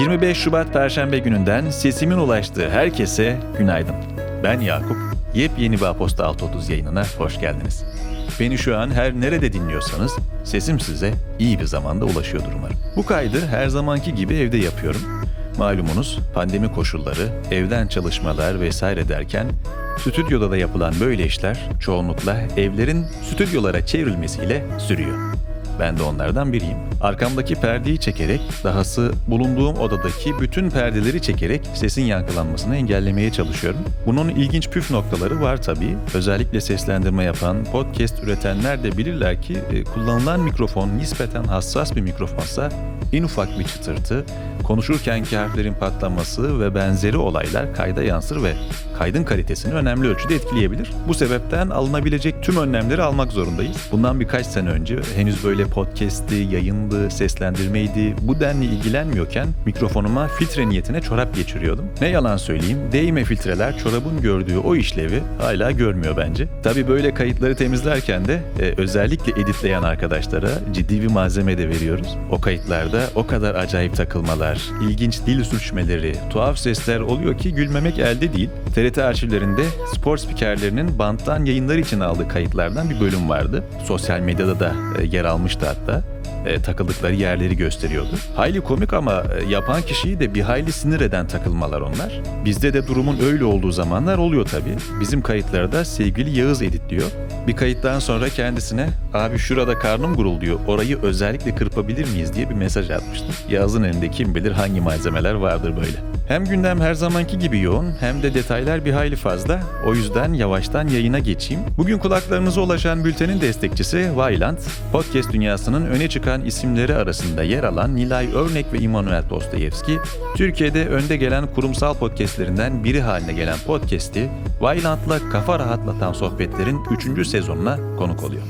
25 Şubat Perşembe gününden sesimin ulaştığı herkese günaydın. Ben Yakup. Yepyeni bir Aposta 630 yayınına hoş geldiniz. Beni şu an her nerede dinliyorsanız sesim size iyi bir zamanda ulaşıyordur umarım. Bu kaydı her zamanki gibi evde yapıyorum. Malumunuz pandemi koşulları, evden çalışmalar vesaire derken stüdyoda da yapılan böyle işler çoğunlukla evlerin stüdyolara çevrilmesiyle sürüyor. Ben de onlardan biriyim. Arkamdaki perdeyi çekerek, dahası bulunduğum odadaki bütün perdeleri çekerek sesin yankılanmasını engellemeye çalışıyorum. Bunun ilginç püf noktaları var tabii. Özellikle seslendirme yapan, podcast üretenler de bilirler ki e, kullanılan mikrofon nispeten hassas bir mikrofonsa en ufak bir çıtırtı, konuşurkenki harflerin patlaması ve benzeri olaylar kayda yansır ve kaydın kalitesini önemli ölçüde etkileyebilir. Bu sebepten alınabilecek tüm önlemleri almak zorundayız. Bundan birkaç sene önce henüz böyle podcast'i, yayındı, seslendirmeydi bu denli ilgilenmiyorken mikrofonuma filtre niyetine çorap geçiriyordum. Ne yalan söyleyeyim değme filtreler çorabın gördüğü o işlevi hala görmüyor bence. Tabii böyle kayıtları temizlerken de e, özellikle editleyen arkadaşlara ciddi bir malzeme de veriyoruz. O kayıtlarda o kadar acayip takılmalar, ilginç dil sürçmeleri, tuhaf sesler oluyor ki gülmemek elde değil. TRT arşivlerinde spor spikerlerinin banttan yayınlar için aldığı kayıtlardan bir bölüm vardı. Sosyal medyada da e, yer almıştı hatta e, takıldıkları yerleri gösteriyordu. Hayli komik ama e, yapan kişiyi de bir hayli sinir eden takılmalar onlar. Bizde de durumun öyle olduğu zamanlar oluyor tabii. Bizim kayıtlarda sevgili Yağız editliyor. Bir kayıttan sonra kendisine abi şurada karnım gurulduyor orayı özellikle kırpabilir miyiz diye bir mesaj atmıştım. Yağız'ın elinde kim bilir hangi malzemeler vardır böyle. Hem gündem her zamanki gibi yoğun hem de detaylar bir hayli fazla. O yüzden yavaştan yayına geçeyim. Bugün kulaklarınıza ulaşan bültenin destekçisi Vayland, podcast dünyasının öne çıkan isimleri arasında yer alan Nilay Örnek ve Immanuel Dostoyevski, Türkiye'de önde gelen kurumsal podcastlerinden biri haline gelen podcast'i Vayland'la kafa rahatlatan sohbetlerin 3. sezonuna konuk oluyor.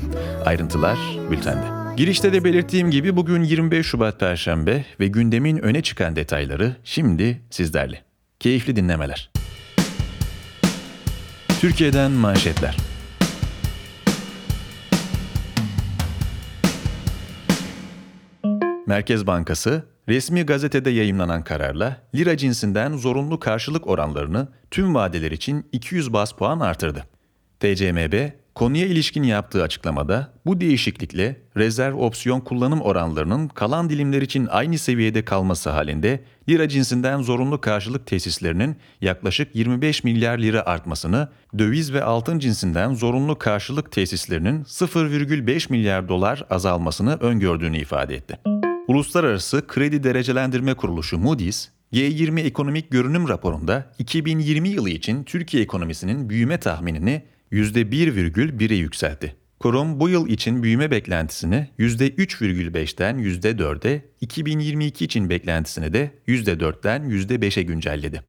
Ayrıntılar bültende. Girişte de belirttiğim gibi bugün 25 Şubat Perşembe ve gündemin öne çıkan detayları şimdi sizlerle. Keyifli dinlemeler. Türkiye'den manşetler. Merkez Bankası, resmi gazetede yayımlanan kararla lira cinsinden zorunlu karşılık oranlarını tüm vadeler için 200 bas puan artırdı. TCMB, konuya ilişkin yaptığı açıklamada bu değişiklikle rezerv opsiyon kullanım oranlarının kalan dilimler için aynı seviyede kalması halinde lira cinsinden zorunlu karşılık tesislerinin yaklaşık 25 milyar lira artmasını, döviz ve altın cinsinden zorunlu karşılık tesislerinin 0,5 milyar dolar azalmasını öngördüğünü ifade etti. Uluslararası Kredi Derecelendirme Kuruluşu Moody's, G20 Ekonomik Görünüm raporunda 2020 yılı için Türkiye ekonomisinin büyüme tahminini %1,1'e yükseltti. Kurum bu yıl için büyüme beklentisini %3,5'ten %4'e, 2022 için beklentisini de %4'ten %5'e güncelledi.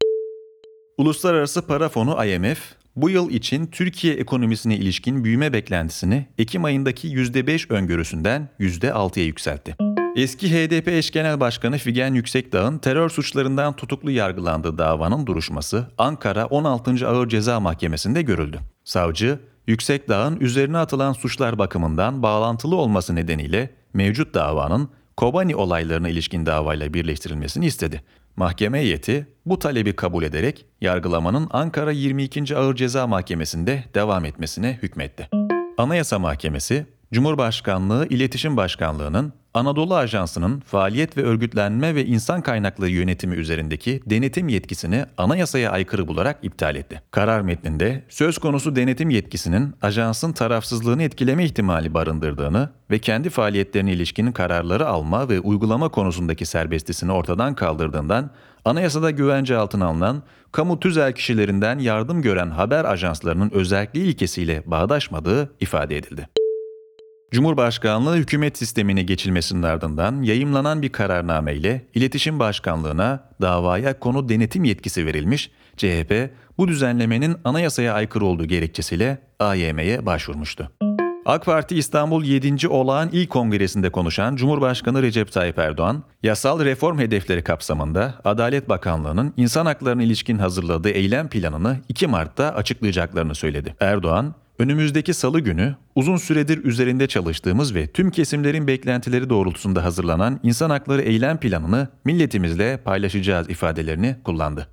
Uluslararası Para Fonu IMF, bu yıl için Türkiye ekonomisine ilişkin büyüme beklentisini Ekim ayındaki %5 öngörüsünden %6'ya yükseltti. Eski HDP eş genel başkanı Figen Yüksekdağ'ın terör suçlarından tutuklu yargılandığı davanın duruşması Ankara 16. Ağır Ceza Mahkemesi'nde görüldü. Savcı, Yüksekdağ'ın üzerine atılan suçlar bakımından bağlantılı olması nedeniyle mevcut davanın Kobani olaylarına ilişkin davayla birleştirilmesini istedi. Mahkeme heyeti bu talebi kabul ederek yargılamanın Ankara 22. Ağır Ceza Mahkemesi'nde devam etmesine hükmetti. Anayasa Mahkemesi, Cumhurbaşkanlığı İletişim Başkanlığı'nın Anadolu Ajansı'nın faaliyet ve örgütlenme ve insan kaynakları yönetimi üzerindeki denetim yetkisini anayasaya aykırı bularak iptal etti. Karar metninde söz konusu denetim yetkisinin ajansın tarafsızlığını etkileme ihtimali barındırdığını ve kendi faaliyetlerine ilişkin kararları alma ve uygulama konusundaki serbestisini ortadan kaldırdığından anayasada güvence altına alınan kamu tüzel kişilerinden yardım gören haber ajanslarının özelliği ilkesiyle bağdaşmadığı ifade edildi. Cumhurbaşkanlığı hükümet sistemine geçilmesinin ardından yayımlanan bir kararname ile İletişim Başkanlığı'na davaya konu denetim yetkisi verilmiş, CHP bu düzenlemenin anayasaya aykırı olduğu gerekçesiyle AYM'ye başvurmuştu. AK Parti İstanbul 7. Olağan İl Kongresi'nde konuşan Cumhurbaşkanı Recep Tayyip Erdoğan, yasal reform hedefleri kapsamında Adalet Bakanlığı'nın insan haklarına ilişkin hazırladığı eylem planını 2 Mart'ta açıklayacaklarını söyledi. Erdoğan, Önümüzdeki salı günü uzun süredir üzerinde çalıştığımız ve tüm kesimlerin beklentileri doğrultusunda hazırlanan insan hakları eylem planını milletimizle paylaşacağız ifadelerini kullandı.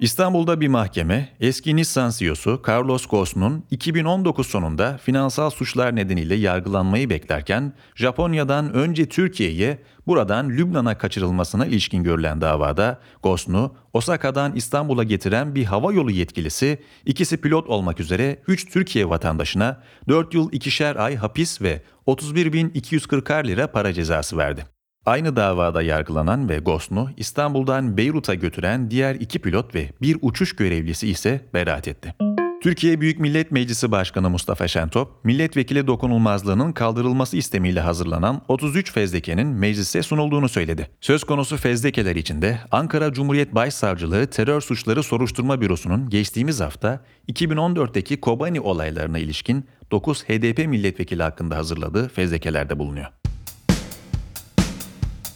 İstanbul'da bir mahkeme eski Nissan CEO'su Carlos Ghosn'un 2019 sonunda finansal suçlar nedeniyle yargılanmayı beklerken Japonya'dan önce Türkiye'ye buradan Lübnan'a kaçırılmasına ilişkin görülen davada Ghosn'u Osaka'dan İstanbul'a getiren bir hava yolu yetkilisi ikisi pilot olmak üzere 3 Türkiye vatandaşına 4 yıl 2'şer ay hapis ve 31.240 lira para cezası verdi. Aynı davada yargılanan ve Gosn'u İstanbul'dan Beyrut'a götüren diğer iki pilot ve bir uçuş görevlisi ise beraat etti. Türkiye Büyük Millet Meclisi Başkanı Mustafa Şentop, milletvekili dokunulmazlığının kaldırılması istemiyle hazırlanan 33 fezlekenin meclise sunulduğunu söyledi. Söz konusu fezlekeler içinde Ankara Cumhuriyet Başsavcılığı Terör Suçları Soruşturma Bürosu'nun geçtiğimiz hafta 2014'teki Kobani olaylarına ilişkin 9 HDP milletvekili hakkında hazırladığı fezlekelerde bulunuyor.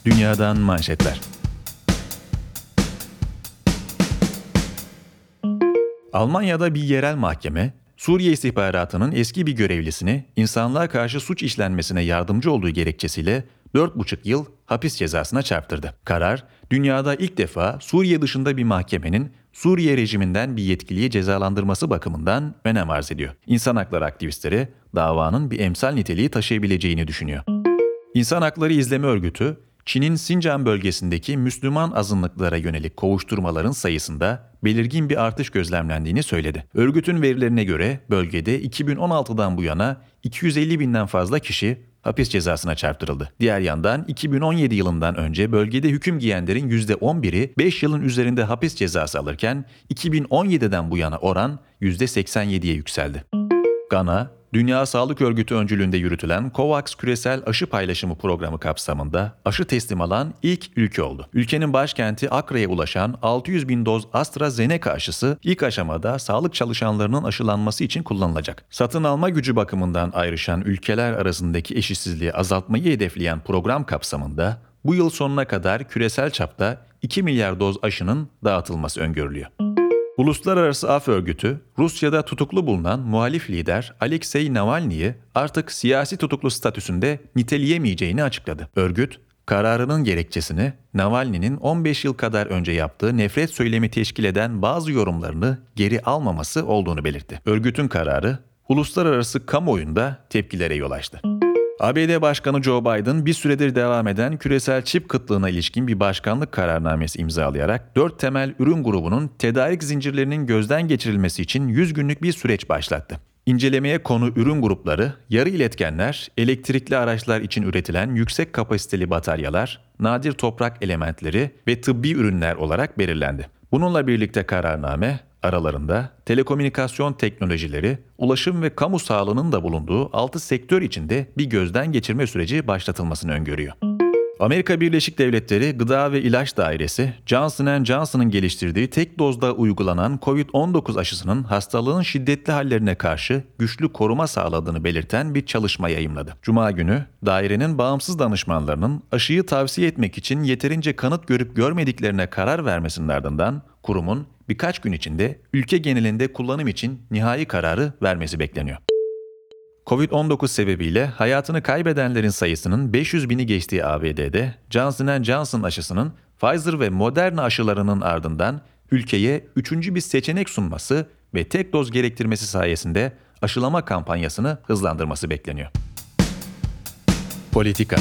Dünyadan manşetler. Almanya'da bir yerel mahkeme, Suriye istihbaratının eski bir görevlisini insanlığa karşı suç işlenmesine yardımcı olduğu gerekçesiyle 4,5 yıl hapis cezasına çarptırdı. Karar, dünyada ilk defa Suriye dışında bir mahkemenin Suriye rejiminden bir yetkiliyi cezalandırması bakımından önem arz ediyor. İnsan hakları aktivistleri davanın bir emsal niteliği taşıyabileceğini düşünüyor. İnsan Hakları İzleme Örgütü, Çin'in Sincan bölgesindeki Müslüman azınlıklara yönelik kovuşturmaların sayısında belirgin bir artış gözlemlendiğini söyledi. Örgütün verilerine göre bölgede 2016'dan bu yana 250 binden fazla kişi hapis cezasına çarptırıldı. Diğer yandan 2017 yılından önce bölgede hüküm giyenlerin %11'i 5 yılın üzerinde hapis cezası alırken 2017'den bu yana oran %87'ye yükseldi. Gana, Dünya Sağlık Örgütü öncülüğünde yürütülen COVAX küresel aşı paylaşımı programı kapsamında aşı teslim alan ilk ülke oldu. Ülkenin başkenti Akra'ya ulaşan 600 bin doz AstraZeneca aşısı ilk aşamada sağlık çalışanlarının aşılanması için kullanılacak. Satın alma gücü bakımından ayrışan ülkeler arasındaki eşitsizliği azaltmayı hedefleyen program kapsamında bu yıl sonuna kadar küresel çapta 2 milyar doz aşının dağıtılması öngörülüyor. Uluslararası Af Örgütü, Rusya'da tutuklu bulunan muhalif lider Alexei Navalny'yi artık siyasi tutuklu statüsünde niteleyemeyeceğini açıkladı. Örgüt, kararının gerekçesini Navalny'nin 15 yıl kadar önce yaptığı nefret söylemi teşkil eden bazı yorumlarını geri almaması olduğunu belirtti. Örgütün kararı uluslararası kamuoyunda tepkilere yol açtı. ABD Başkanı Joe Biden bir süredir devam eden küresel çip kıtlığına ilişkin bir başkanlık kararnamesi imzalayarak dört temel ürün grubunun tedarik zincirlerinin gözden geçirilmesi için 100 günlük bir süreç başlattı. İncelemeye konu ürün grupları, yarı iletkenler, elektrikli araçlar için üretilen yüksek kapasiteli bataryalar, nadir toprak elementleri ve tıbbi ürünler olarak belirlendi. Bununla birlikte kararname aralarında telekomünikasyon teknolojileri, ulaşım ve kamu sağlığının da bulunduğu 6 sektör içinde bir gözden geçirme süreci başlatılmasını öngörüyor. Amerika Birleşik Devletleri Gıda ve İlaç Dairesi, Johnson Johnson'ın geliştirdiği tek dozda uygulanan COVID-19 aşısının hastalığın şiddetli hallerine karşı güçlü koruma sağladığını belirten bir çalışma yayımladı. Cuma günü, dairenin bağımsız danışmanlarının aşıyı tavsiye etmek için yeterince kanıt görüp görmediklerine karar vermesinin ardından kurumun birkaç gün içinde ülke genelinde kullanım için nihai kararı vermesi bekleniyor. Covid-19 sebebiyle hayatını kaybedenlerin sayısının 500 bini geçtiği ABD'de Johnson Johnson aşısının Pfizer ve Moderna aşılarının ardından ülkeye üçüncü bir seçenek sunması ve tek doz gerektirmesi sayesinde aşılama kampanyasını hızlandırması bekleniyor. Politika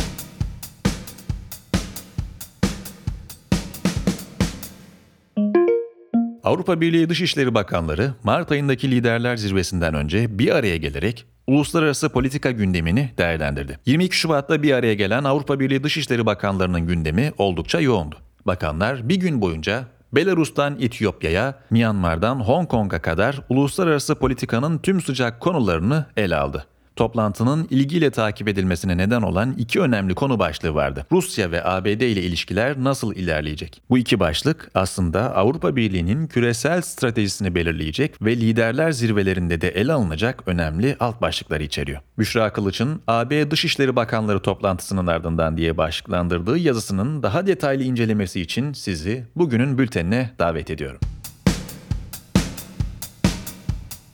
Avrupa Birliği Dışişleri Bakanları Mart ayındaki liderler zirvesinden önce bir araya gelerek uluslararası politika gündemini değerlendirdi. 22 Şubat'ta bir araya gelen Avrupa Birliği Dışişleri Bakanlarının gündemi oldukça yoğundu. Bakanlar bir gün boyunca Belarus'tan Etiyopya'ya, Myanmar'dan Hong Kong'a kadar uluslararası politikanın tüm sıcak konularını ele aldı. Toplantının ilgiyle takip edilmesine neden olan iki önemli konu başlığı vardı. Rusya ve ABD ile ilişkiler nasıl ilerleyecek? Bu iki başlık aslında Avrupa Birliği'nin küresel stratejisini belirleyecek ve liderler zirvelerinde de ele alınacak önemli alt başlıkları içeriyor. Büşra Kılıç'ın AB Dışişleri Bakanları toplantısının ardından diye başlıklandırdığı yazısının daha detaylı incelemesi için sizi bugünün bültenine davet ediyorum.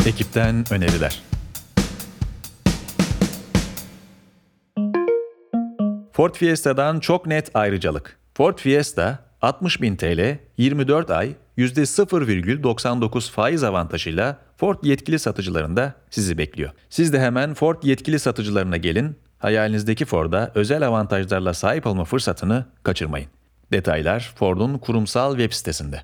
Ekipten öneriler. Ford Fiesta'dan çok net ayrıcalık. Ford Fiesta 60.000 TL, 24 ay, %0,99 faiz avantajıyla Ford yetkili satıcılarında sizi bekliyor. Siz de hemen Ford yetkili satıcılarına gelin, hayalinizdeki Ford'a özel avantajlarla sahip olma fırsatını kaçırmayın. Detaylar Ford'un kurumsal web sitesinde.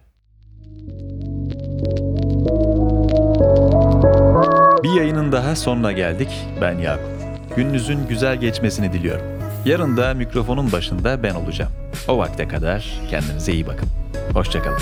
Bir yayının daha sonuna geldik. Ben Yakup. Gününüzün güzel geçmesini diliyorum. Yarın da mikrofonun başında ben olacağım. O vakte kadar kendinize iyi bakın. Hoşçakalın.